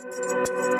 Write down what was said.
Música